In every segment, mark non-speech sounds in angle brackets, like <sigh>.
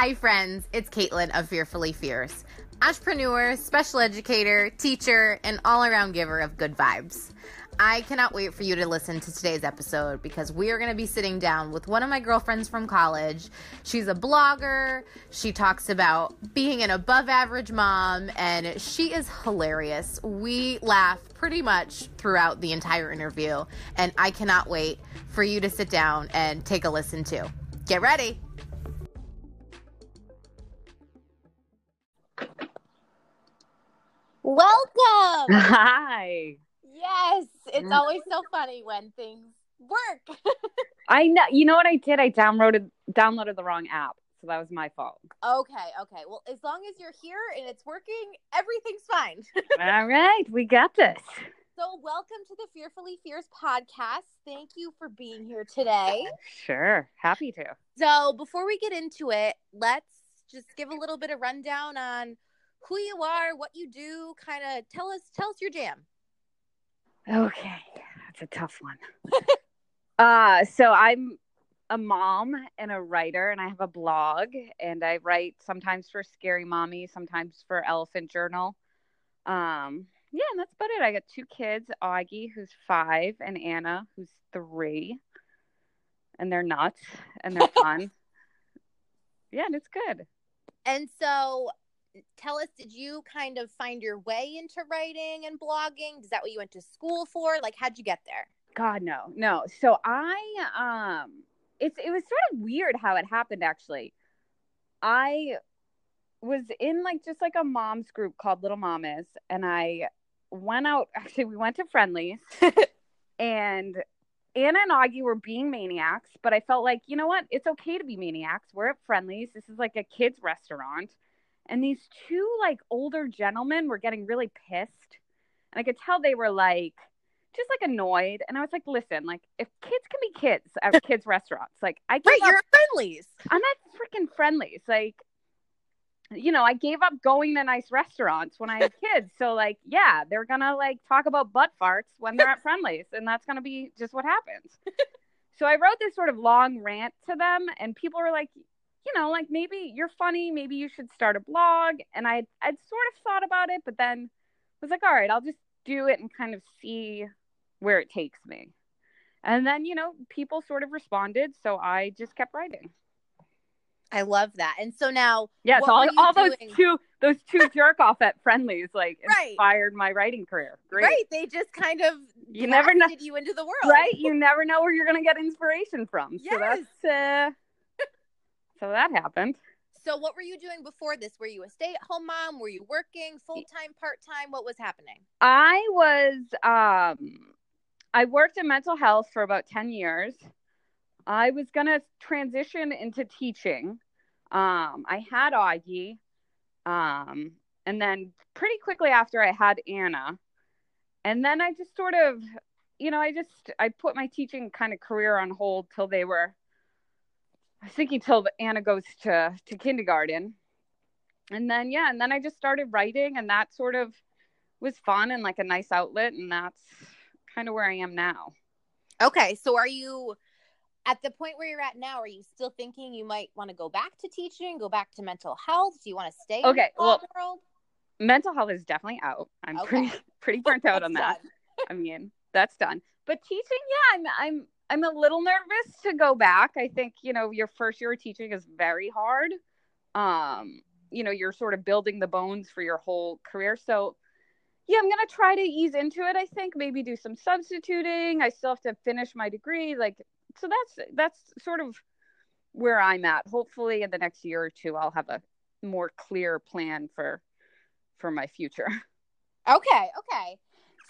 Hi, friends. It's Caitlin of Fearfully Fierce, entrepreneur, special educator, teacher, and all around giver of good vibes. I cannot wait for you to listen to today's episode because we are going to be sitting down with one of my girlfriends from college. She's a blogger. She talks about being an above average mom, and she is hilarious. We laugh pretty much throughout the entire interview, and I cannot wait for you to sit down and take a listen to. Get ready. Welcome. Hi. Yes, it's mm. always so funny when things work. <laughs> I know. You know what I did? I downloaded downloaded the wrong app, so that was my fault. okay, okay. Well, as long as you're here and it's working, everything's fine. <laughs> All right, we got this. so, welcome to the Fearfully Fierce podcast. Thank you for being here today. Sure, happy to. So, before we get into it, let's just give a little bit of rundown on who you are, what you do, kind of tell us tell us your jam. Okay, that's a tough one. <laughs> uh, so I'm a mom and a writer, and I have a blog, and I write sometimes for Scary Mommy, sometimes for Elephant Journal. Um, yeah, and that's about it. I got two kids, Augie, who's five, and Anna, who's three, and they're nuts and they're <laughs> fun. yeah, and it's good. And so, tell us, did you kind of find your way into writing and blogging? Is that what you went to school for? Like, how'd you get there? God no, no. So I um it's it was sort of weird how it happened actually. I was in like just like a mom's group called Little Mamas and I went out <laughs> actually we went to Friendly's <laughs> and Anna and Augie were being maniacs, but I felt like, you know what? It's okay to be maniacs. We're at Friendly's. This is like a kids restaurant. And these two like older gentlemen were getting really pissed. And I could tell they were like just like annoyed. And I was like, listen, like if kids can be kids at <laughs> kids restaurants, like I Right, up, you're at Friendly's. I'm at freaking Friendly's. Like, you know, I gave up going to nice restaurants when I had <laughs> kids. So like, yeah, they're gonna like talk about butt farts when they're at <laughs> Friendly's, and that's gonna be just what happens. so I wrote this sort of long rant to them, and people were like, you know, like maybe you're funny, maybe you should start a blog. And I I'd sort of thought about it, but then was like, all right, I'll just do it and kind of see where it takes me. And then, you know, people sort of responded, so I just kept writing. I love that. And so now, Yes, What all, all those two those two <laughs> jerk off at Friendly's like Right. inspired my writing career. Great. right, they just kind of You never know you into the world. right? You never know where you're gonna get inspiration from. So Yes. that's uh so that happened. So, what were you doing before this? Were you a stay at home mom? Were you working full time, part time? What was happening? I was um I worked in mental health for about 10 years. I was going to transition into teaching. Um I had Augie um and then pretty quickly after I had Anna. And then I just sort of you know, I just I put my teaching kind of career on hold till they were I was thinking till Anna goes to to kindergarten. And then yeah, and then I just started writing and that sort of was fun and like a nice outlet and that's kind of where I am now. Okay, so are you at the point where you're at now? Are you still thinking you might want to go back to teaching, go back to mental health? Do you want to stay? in Okay, the well, world? Mental health is definitely out. I'm Okay. pretty pretty burnt <laughs> out on that. Done. I mean, that's done. But teaching, yeah, I'm I'm I'm a little nervous to go back. I think, you know, your first year of teaching is very hard. Um, you know, you're sort of building the bones for your whole career. So yeah, I'm gonna try to ease into it, I think, maybe do some substituting. I still have to finish my degree. Like so that's that's sort of where I'm at. Hopefully in the next year or two I'll have a more clear plan for for my future. <laughs> Okay, okay.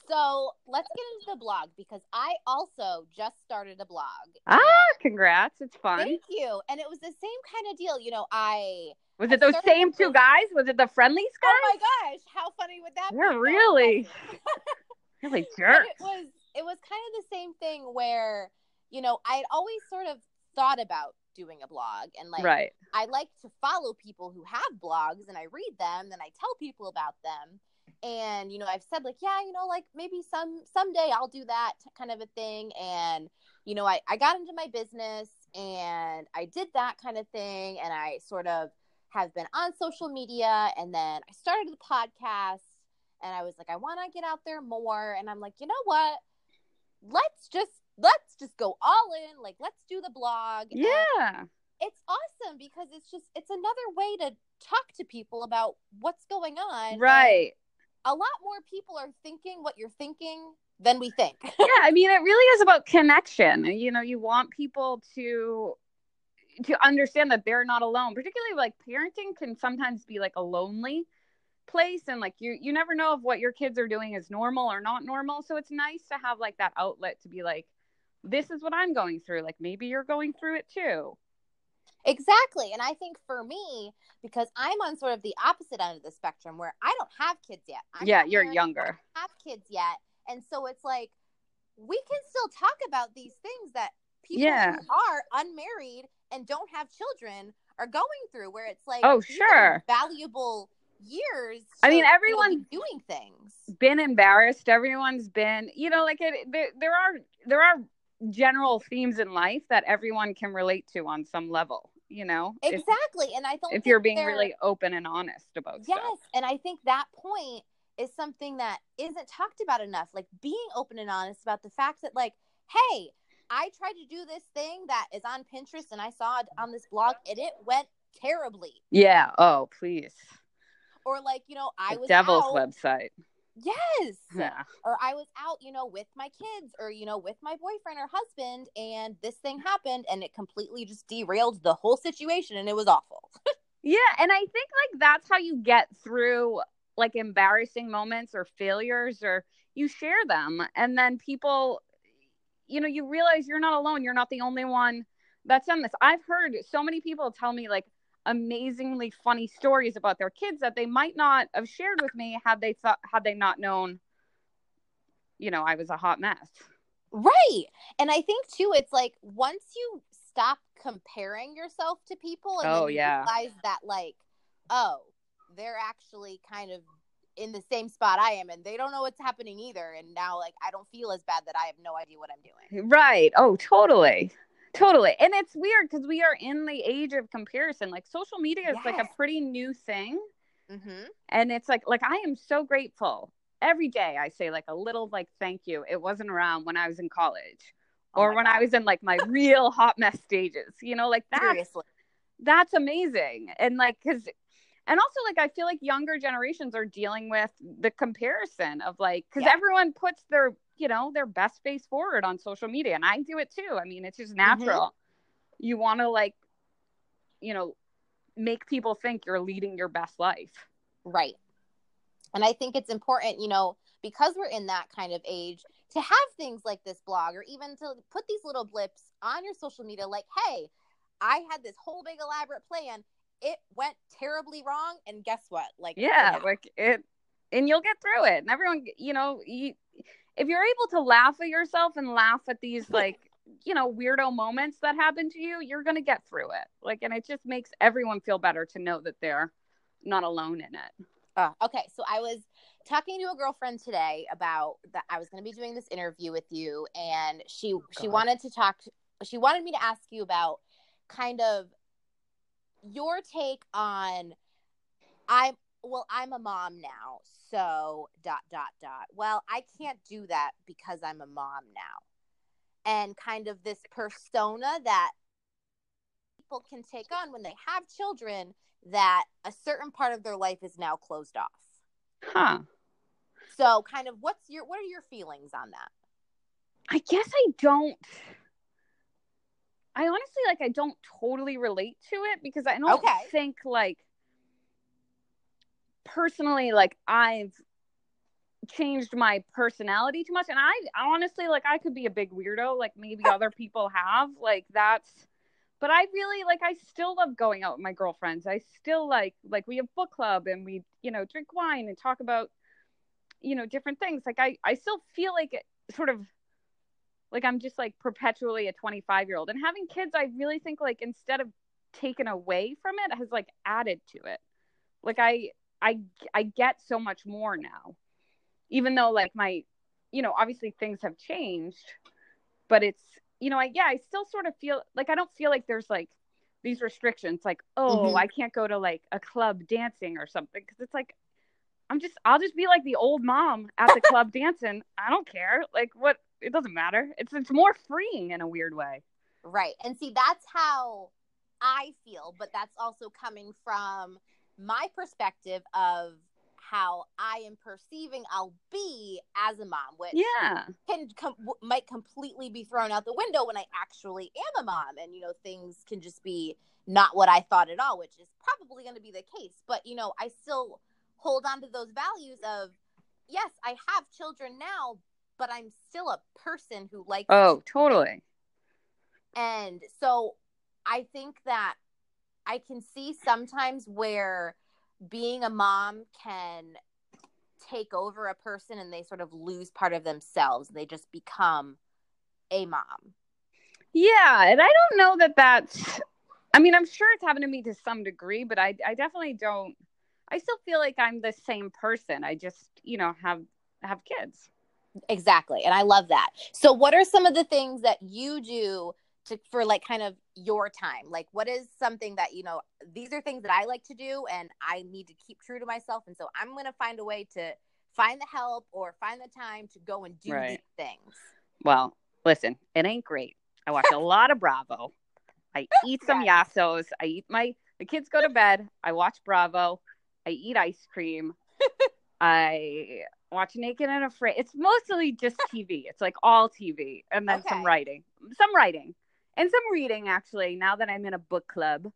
So let's get into the blog because I also just started a blog. Ah, congrats. It's fun. Thank you. And it was the same kind of deal. You know, I Was I it those same two guys? Was it the Friendly's guys? Oh my gosh, how funny would that be? They're No, really- <laughs> really <laughs> But jerks. it was it was kind of the same thing where, you know, I'd always sort of thought about doing a blog and like right. I like to follow people who have blogs and I read them, and I tell people about them. And you know, I've said like, yeah, you know, like maybe some someday I'll do that kind of a thing. And you know, I I got into my business and I did that kind of thing. And I sort of have been on social media. And then I started the podcast and I was like, I want to get out there more. And I'm like, you know what? Let's just let's just go all in. Like, let's do the blog. Yeah. And it's awesome because it's just it's another way to talk to people about what's going on. Right. A lot more people are thinking what you're thinking than we think. <laughs> yeah, I mean it really is about connection. You know, you want people to to understand that they're not alone. Particularly like parenting can sometimes be like a lonely place and like you you never know if what your kids are doing is normal or not normal. So it's nice to have like that outlet to be like this is what I'm going through. Like maybe you're going through it too. Exactly. And I think for me, because I'm on sort of the opposite end of the spectrum where I don't have kids yet. I'm yeah, you're married, younger. have kids yet. And so it's like we can still talk about these things that people yeah. who are unmarried and don't have children are going through where it's like oh sure valuable years i mean everyone's doing things been embarrassed everyone's been you know like it there, there are there are general themes in life that everyone can relate to on some level you know? Exactly if, and i don't if you're being really open and honest about yes stuff. and i think that point is something that isn't talked about enough like being open and honest about the fact that like hey i tried to do this thing that is on pinterest and i saw it on this blog and it went terribly. Yeah oh please. Or like you know i the was devil's out, website Yes. Yeah. Or I was out, you know, with my kids or, you know, with my boyfriend or husband and this thing happened and it completely just derailed the whole situation and it was awful. <laughs> yeah. And I think like that's how you get through like embarrassing moments or failures or you share them and then people, you know, you realize you're not alone. You're not the only one that's done this. I've heard so many people tell me like, amazingly funny stories about their kids that they might not have shared with me had they thought had they not known you know I was a hot mess. Right. And I think too it's like once you stop comparing yourself to people and oh, you yeah. realize that like oh they're actually kind of in the same spot I am and they don't know what's happening either and now like I don't feel as bad that I have no idea what I'm doing. Right. Oh, totally. Totally. And it's weird because we are in the age of comparison. Like social media is yes. like a pretty new thing. Mm-hmm. And it's like, like I am so grateful. Every day I say like a little like thank you. It wasn't around when I was in college oh or when God. I was in like my real hot mess stages. You know, like that's Seriously. that's amazing. And like cuz and also like I feel like younger generations are dealing with the comparison of like cuz yeah. everyone puts their you know their best face forward on social media and i do it too. I mean it's just mm-hmm. natural. Mm-hmm. you want to like you know make people think you're leading your best life. Right. And i think it's important you know because we're in that kind of age to have things like this blog or even to put these little blips on your social media like hey i had this whole big elaborate plan. It went terribly wrong and guess what? Like yeah it like it and you'll get through it. And everyone you know you if you're able to laugh at yourself and laugh at these <laughs> like you know weirdo moments that happen to you you're going to get through it. Like and it just makes everyone feel better to know that they're not alone in it. Uh, okay. So i was talking to a girlfriend today about that i was going to be doing this interview with you and she oh, she wanted to talk she wanted me to ask you about kind of your take on i'm well i'm a mom now so dot dot dot. Well i can't do that because i'm a mom now. And kind of this persona that people can take on when they have children that a certain part of their life is now closed off. Huh. So kind of what's your what are your feelings on that? I guess i don't i honestly like i don't totally relate to it because i don't okay. think like personally like I've changed my personality too much and I honestly like I could be a big weirdo like maybe <laughs> other people have like that's but I really like I still love going out with my girlfriends. I still like like we have book club and we you know drink wine and talk about you know different things. Like I I still feel like it, sort of like I'm just like perpetually a 25 year old and having kids I really think like instead of taken away from it has like added to it. Like I I I get so much more now. Even though like my you know, obviously things have changed, but it's you know, I yeah, I still sort of feel like I don't feel like there's like these restrictions, like oh, Mhm. I can't go to like a club dancing or something, because it's like I'm just I'll just be like the old mom at the club <laughs> dancing. I don't care. Like what? It doesn't matter. It's it's more freeing in a weird way. Right. And see, that's how I feel, but that's also coming from my perspective of how I am perceiving I'll be as a mom, which Yeah. can com- might completely be thrown out the window when I actually am a mom, and you know things can just be not what I thought at all, which is probably going to be the case. But you know, I still hold on to those values of yes, I have children now, but I'm still a person who likes Oh, totally. and so I think that I can see sometimes where being a mom can take over a person and they sort of lose part of themselves. They just become a mom. Yeah, and I don't know that that's. I mean, I'm sure it's happened to me to some degree, but I I definitely don't. I still feel like I'm the same person. I just you know have have kids. Exactly. And I love that. So what are some of the things that you do to for like kind of your time? Like what is something that, you know, these are things that I like to do and I need to keep true to myself and so I'm going to find a way to find the help or find the time to go and do Right. these things. Well, listen, it ain't great. I watch a <laughs> lot of Bravo. I eat some Yes. Yassos. I eat my the kids go to bed. I watch Bravo. I eat ice cream. <laughs> I watch Naked and Afraid. It's mostly just <laughs> TV. It's like all TV and then some writing. Some writing and some reading actually. Now that I'm in a book club,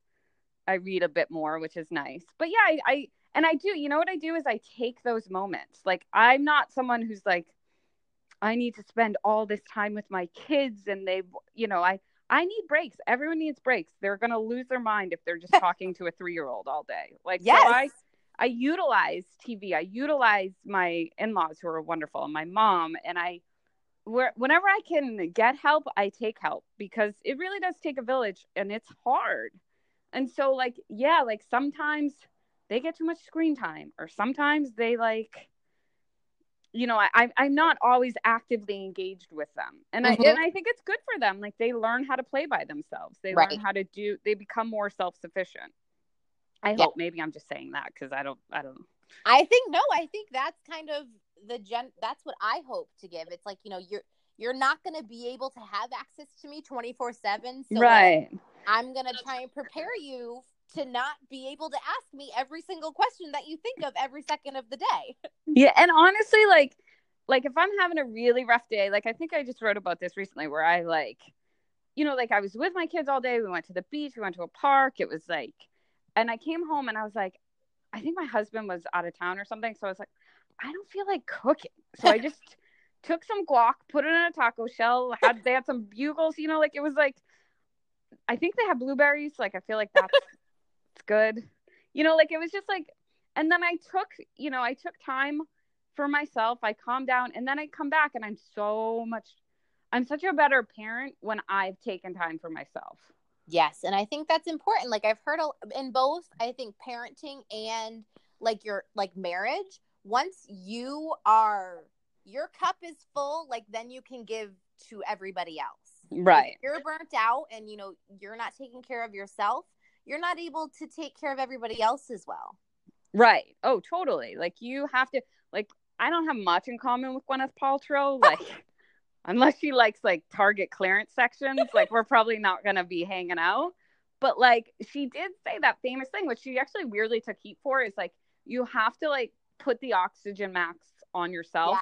I read a bit more, which is nice. But yeah, I, I and I do, you know what I do is I take those moments. Like I'm not someone who's like I need to spend all this time with my kids and they you know, I I need breaks. Everyone needs breaks. They're going to lose their mind if they're just <laughs> talking to a 3-year-old all day. Like Yes. so I I utilize TV. I utilize my in-laws who are wonderful and my mom and I where whenever I can get help, I take help because it really does take a village and it's hard. And so like yeah, like sometimes they get too much screen time or sometimes they like you know, I, I'm not always actively engaged with them, and Mhm. I and I think it's good for them. Like they learn how to play by themselves. They Right. learn how to do. They become more self sufficient. I Yeah. hope. Maybe I'm just saying that because I don't. I don't. I think no, I think that's kind of the gen that's what I hope to give. It's like, you know, you're you're not going to be able to have access to me 24/7, so right. I'm going to try and prepare you to not be able to ask me every single question that you think of every second of the day. Yeah, and honestly, like, like if I'm having a really rough day, like I think I just wrote about this recently, where I like, you know, like I was with my kids all day. We went to the beach. We went to a park. It was like, and I came home and I was like, I think my husband was out of town or something. So I was like, I don't feel like cooking. So I just <laughs> took some guac, put it in a taco shell. Had they had some bugles, you know, like it was like, I think they had blueberries. Like I feel like that's it's good, you know, like it was just like, and then I took, you know, I took time for myself. I calmed down, and then I come back, and I'm so much. I'm such a better parent when I've taken time for myself. Yes, and I think that's important. Like I've heard a- in both, I think parenting and like your like marriage, once you are your cup is full, like then you can give to everybody else. Right. If you're burnt out and you know you're not taking care of yourself, you're not able to take care of everybody else as well. Right. Oh, totally. Like you have to like I don't have much in common with Gwyneth Paltrow. <laughs> Like unless she likes like Target clearance sections, like we're probably not gonna be hanging out. But like she did say that famous thing, which she actually weirdly took heat for, is like you have to like put the oxygen max on yourself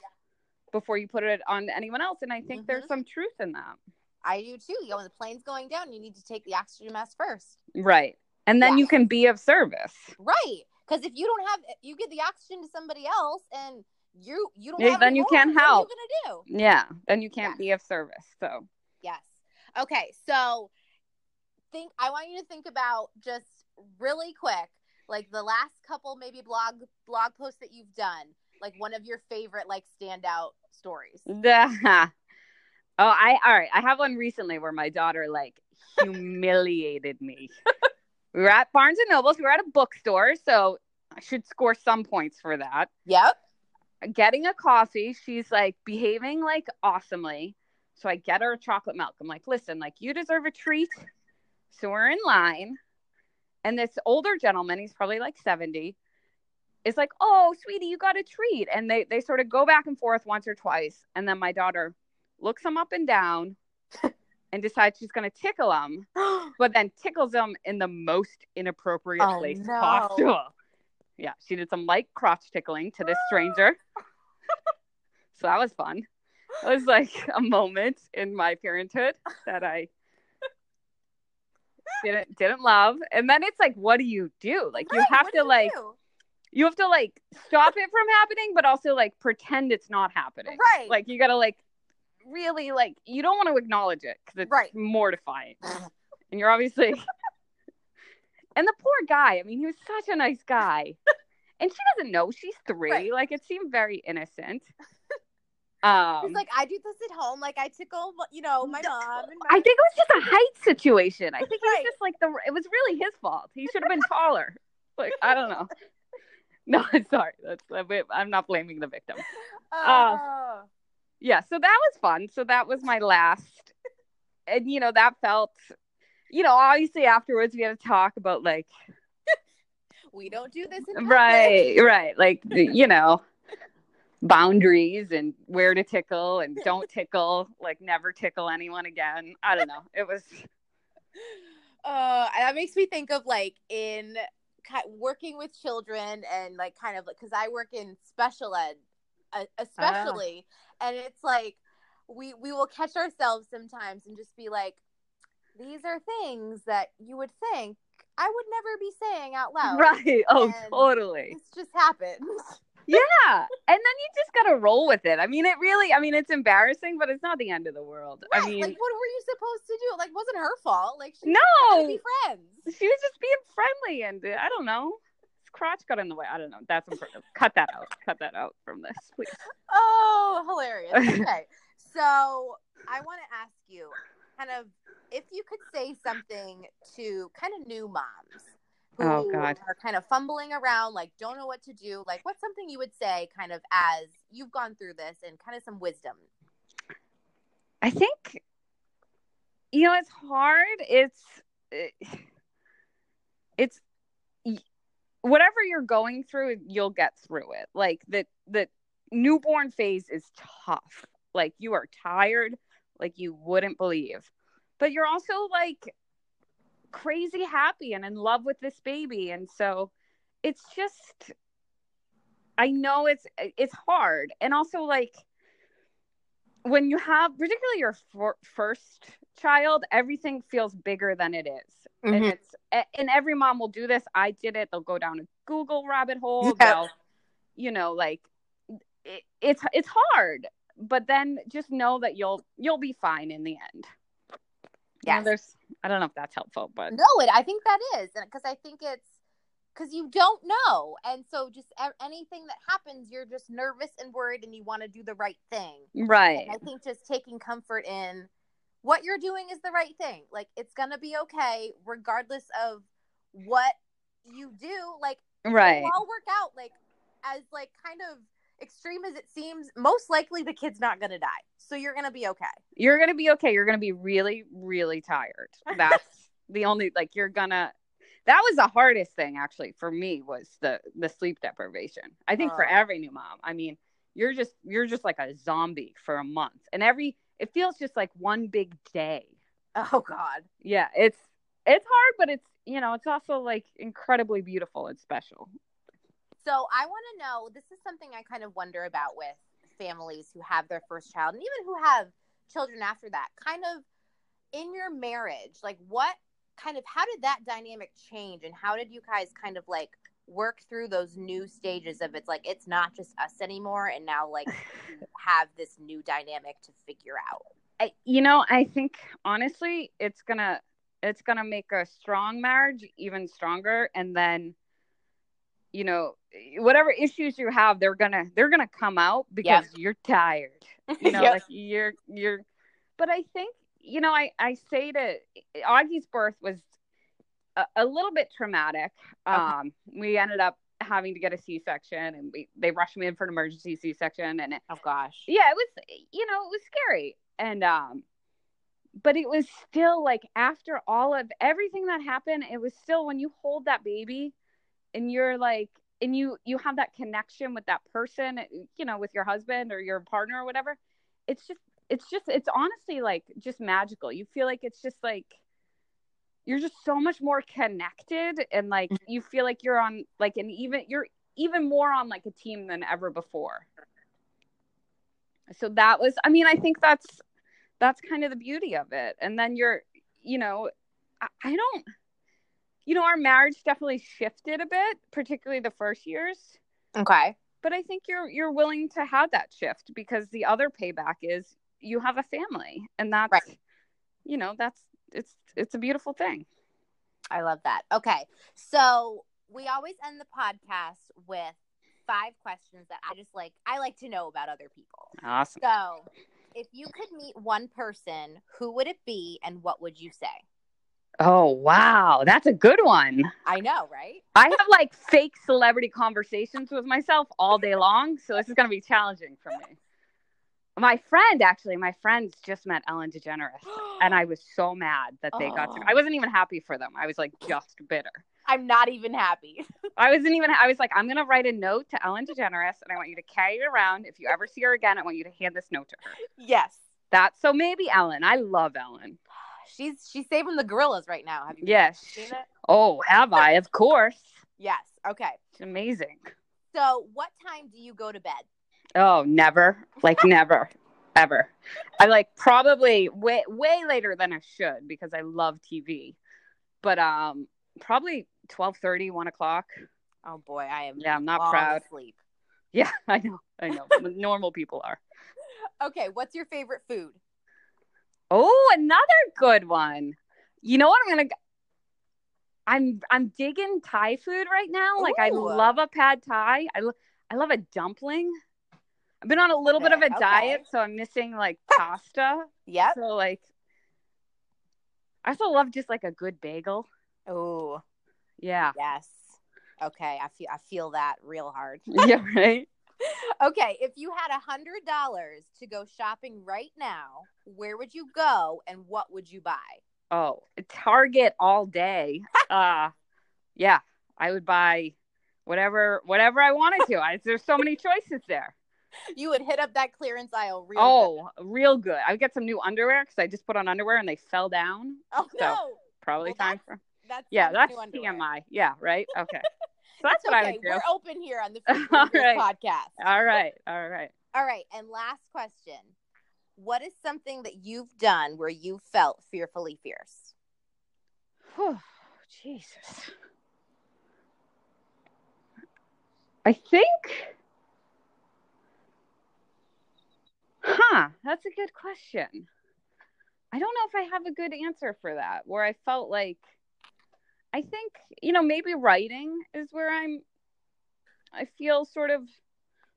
before you put it on anyone else. And I think there's Mhm. some truth in that. I do too. You know, when the plane's going down, you need to take the oxygen mask first. Right. And then Yeah. you can be of service. Right. Because if you don't have you give the oxygen to somebody else and you you don't then you can't help. you gonna do? Yeah. Then you can't Yes. be of service. So Yes. Okay, so think I want you to think about just really quick, like the last couple maybe blog blog posts that you've done, like one of your favorite like standout stories. <laughs> Oh, I all right. I have one recently where my daughter like <laughs> humiliated me. we were at Barnes and Nobles. We were at a bookstore, so I should score some points for that. Yep. Getting a coffee, she's like behaving like awesomely. So I get her a chocolate milk. I'm like, listen, like you deserve a treat. So we're in line. And this older gentleman, he's probably like 70, is like, oh, sweetie, you got a treat. And they, they sort of go back and forth once or twice. And then my daughter looks him up and down <laughs> and decides she's going to tickle him, <gasps> but then tickles him in the most inappropriate Oh, place no. possible. Yeah, she did some light crotch tickling to this stranger. <laughs> so that was fun. It was like a moment in my parenthood that I didn't didn't love. And then it's like, what do you do? Like you Right, have to you like do? you have to like stop it from happening, but also like pretend it's not happening. Right. Like you gotta like really like you don't want to acknowledge it because it's Right. mortifying. and you're obviously and the poor guy. I mean, he was such a nice guy, <laughs> and she doesn't know she's three. Right. Like it seemed very innocent. <laughs> Um, He's like, I do this at home. Like I tickle, you know, my mom. And my... I think it was just a height situation. I think it was just like the. It was really his fault. He should have been taller. Like I don't know. <laughs> No, I'm sorry. That's I'm not blaming the victim. Oh. Yeah, so that was fun. So that was my last, and you know that felt, you know, obviously afterwards we had to talk about like <laughs> we don't do this right, right, like <laughs> you know boundaries and where to tickle and don't <laughs> tickle, like never tickle anyone again. I don't know. It was Uh, that makes me think of like in working with children and like kind of like because I work in special ed, uh, especially, and it's like we we will catch ourselves sometimes and just be like, these are things that you would think I would never be saying out loud. right. Oh, and- totally. This just happened. <laughs> Yeah, and then you just gotta roll with it. I mean, it really. I mean, it's embarrassing, but it's not the end of the world. Right, I mean, like what were you supposed to do? Like, wasn't her fault. Like, she No. be friends. she was just being friendly and uh, I don't know. His crotch got in the way. I don't know. That's important. cut that out. Cut that out from this, please. Oh, hilarious. <laughs> Okay. so I want to ask you kind of if you could say something to kind of new moms who Oh, God. are kind of fumbling around, like don't know what to do. Like, what's something you would say kind of as you've gone through this and kind of some wisdom? I think you know it's hard. It's eh, it's whatever you're going through, you'll get through it. Like the the newborn phase is tough. Like you are tired, like you wouldn't believe, but you're also like crazy happy and in love with this baby, and so it's just. I know it's it's hard, and also like when you have particularly your for, first child everything feels bigger than it is. And Mhm. it's and every mom will do this. I did it. They'll go down a google rabbit hole. Yeah. they'll you know like it, it's it's hard. But then just know that you'll you'll be fine in the end yeah there's i don't know if that's helpful but No, it. I think that is, because I think it's because you don't know, and so just anything that happens, you're just nervous and worried, and you want to do the right thing. right And I think just taking comfort in what you're doing is the right thing. Like it's gonna be okay, regardless of what you do. Like right all work out. Like as like kind of extreme as it seems, most likely the kid's not gonna die, so you're gonna be okay. you're gonna be okay. You're gonna be really really tired. That's <laughs> the only like you're gonna that was the hardest thing actually for me was the the sleep deprivation. I think for Oh. every new mom i mean you're just you're just like a zombie for a month. And every it feels just like one big day. Oh God. yeah it's it's hard but it's you know it's also like incredibly beautiful and special So I want to know. This is something I kind of wonder about with families who have their first child, and even who have children after that. Kind of in your marriage, like what kind of how did that dynamic change, and how did you guys kind of like work through those new stages of it's like it's not just us anymore, and now like <laughs> have this new dynamic to figure out. I, you know i think honestly it's gonna it's gonna make a strong marriage even stronger and then you know whatever issues you have they're gonna they're gonna come out because you're tired you <laughs> know Yep. like you're you're but i think you know i i say to augie's birth was a, a little bit traumatic um we ended up having to get a c-section and we they rushed me in for an emergency c-section and it, Oh gosh. yeah, it was, you know, it was scary. and um but it was still like after all of everything that happened it was still when you hold that baby and you're like and you you have that connection with that person you know with your husband or your partner or whatever it's just it's just it's honestly like just magical. You feel like it's just like you're just so much more connected and like mm-hmm. you feel like you're on like an even you're even more on like a team than ever before. So that was i mean i think that's that's kind of the beauty of it. And then you're you know I, I don't you know our marriage definitely shifted a bit particularly the first years Okay. but i think you're you're willing to have that shift because the other payback is you have a family and that's Right. you know that's it's it's a beautiful thing I love that. Okay. So we always end the podcast with five questions that I just like, I like to know about other people. awesome So if you could meet one person, who would it be and what would you say? Oh wow that's a good one I know, right? i have like fake celebrity conversations with myself all day long so this is going to be challenging for me my friend actually my friends just met ellen degeneres and I <gasps> was so mad that they got to. Oh. I wasn't even happy for them. I was like just bitter. I'm not even happy. <laughs> I wasn't even. I was like, I'm gonna write a note to Ellen DeGeneres, and I want you to carry it around. If you ever see her again, I want you to hand this note to her. yes. That so maybe Ellen. I love Ellen. She's she's saving the gorillas right now. Have you Yes. seen it? Oh, have I? Of course. Yes. Okay. It's amazing. So what time do you go to bed? Oh, never. Like never. Ever. I like probably way way later than I should because I love TV. But um probably 12:30, 1 o'clock. Oh boy, I am Yeah, I'm not proud. asleep. Yeah, <laughs> I know. I know. Normal people are. <laughs> Okay, what's your favorite food? Oh, another good one. You know what I'm gonna? I'm I'm digging Thai food right now. Like I love a pad Thai. I lo- I love a dumpling. I've been on a little bit of a Okay. diet, so I'm missing like <laughs> pasta. Yeah. So like, I also love just like a good bagel. Oh, Yeah. yes. Okay, I feel I feel that real hard. <laughs> yeah. Right. <laughs> Okay, if you had a hundred dollars to go shopping right now, where would you go and what would you buy? Oh, Target all day. <laughs> uh yeah. I would buy whatever whatever I wanted to. I, there's so many choices there. You would hit up that clearance aisle real Oh, real good. I would get some new underwear because I just put on underwear and they fell down. Oh so- no. Probably Well, time for That's yeah. That's. TMI. Yeah, right. Okay. <laughs> <laughs> That's what I okay. would do. We're open here on the <laughs> right. podcast. All right. All right. All right, and last question. What is something that you've done where you felt fearfully fierce? Whew, Jesus. I think. Huh. That's a good question. I don't know if I have a good answer for that. Where I felt like, I think you know maybe writing is where I'm. I feel sort of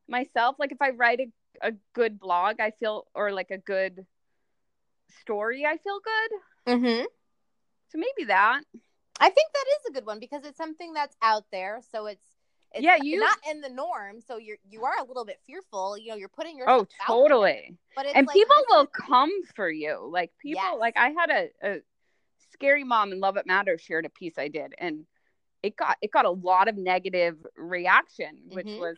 myself like if I write a, a good blog, I feel or like a good story, I feel good. Mm-hmm. So maybe that. I think that is a good one because it's something that's out there, so it's, it's Yeah, you- not in the norm, so you're you are a little bit fearful. You know, you're putting yourself Oh, out there, totally. but it's and like, people will come for you. Like people, Yes. like I had a, a scary mom and Love What Matters shared a piece I did, and it got it got a lot of negative reaction, which Mhm. was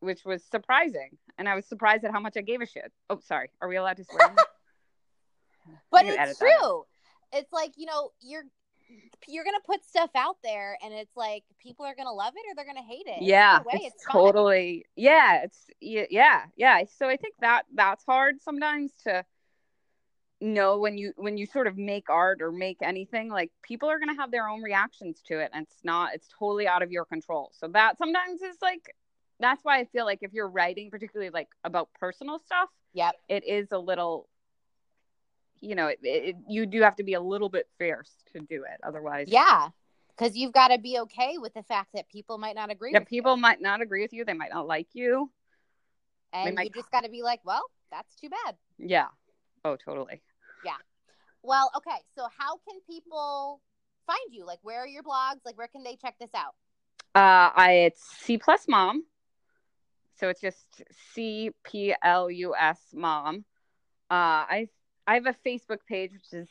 which was surprising, and I was surprised at how much I gave a shit. Oh, sorry. Are we allowed to swear? <laughs> but it's edit that out. true. It's like you know you're you're gonna put stuff out there, and it's like people are gonna love it or they're gonna hate it. yeah, way, it's, it's totally. Yeah, it's yeah, yeah, yeah. So I think that that's hard sometimes to know when you when you sort of make art or make anything like people are going to have their own reactions to it and it's not it's totally out of your control so that sometimes is like that's why i feel like if you're writing particularly like about personal stuff Yep. it is a little you know it, it, you do have to be a little bit fierce to do it otherwise Yeah, because you've got to be okay with the fact that people might not agree. yeah people might not agree with you they might not like you you. and might- you just got to be like, well, that's too bad. yeah oh totally Well, okay. So how can people find you? Like, where are your blogs? Like, where can they check this out? Uh, I it's C plus mom, so it's just C P L U S mom. Uh, I I have a Facebook page, which is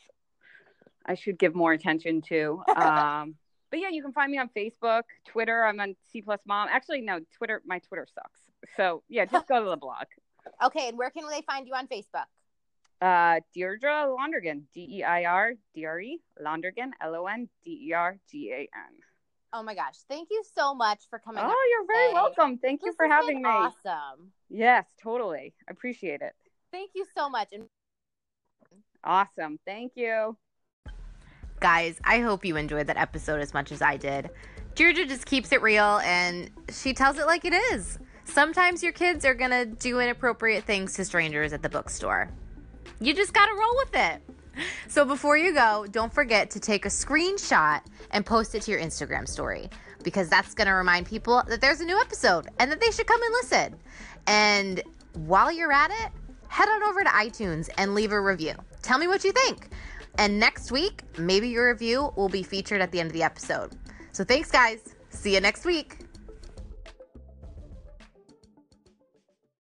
I should give more attention to. Um, <laughs> but yeah, you can find me on Facebook, Twitter. I'm on C plus Mom. Actually, no, Twitter. My Twitter sucks. So yeah, just go to the blog. <laughs> Okay, and where can they find you on Facebook? Uh, Deirdre Londergan, D E I R D R E Londergan, L O N D E R G A N. Oh my gosh, thank you so much for coming. Oh, you're very today. welcome. Thank you for has having been me. Awesome. Yes, totally. I appreciate it. Thank you so much. And Awesome. Thank you. guys, I hope you enjoyed that episode as much as I did. Deirdre just keeps it real and she tells it like it is. Sometimes your kids are gonna do inappropriate things to strangers at the bookstore. You just gotta roll with it. So before you go, don't forget to take a screenshot and post it to your Instagram story because that's gonna remind people that there's a new episode and that they should come and listen. And while you're at it, head on over to iTunes and leave a review. Tell me what you think. And next week, maybe your review will be featured at the end of the episode. So thanks, guys. See you next week.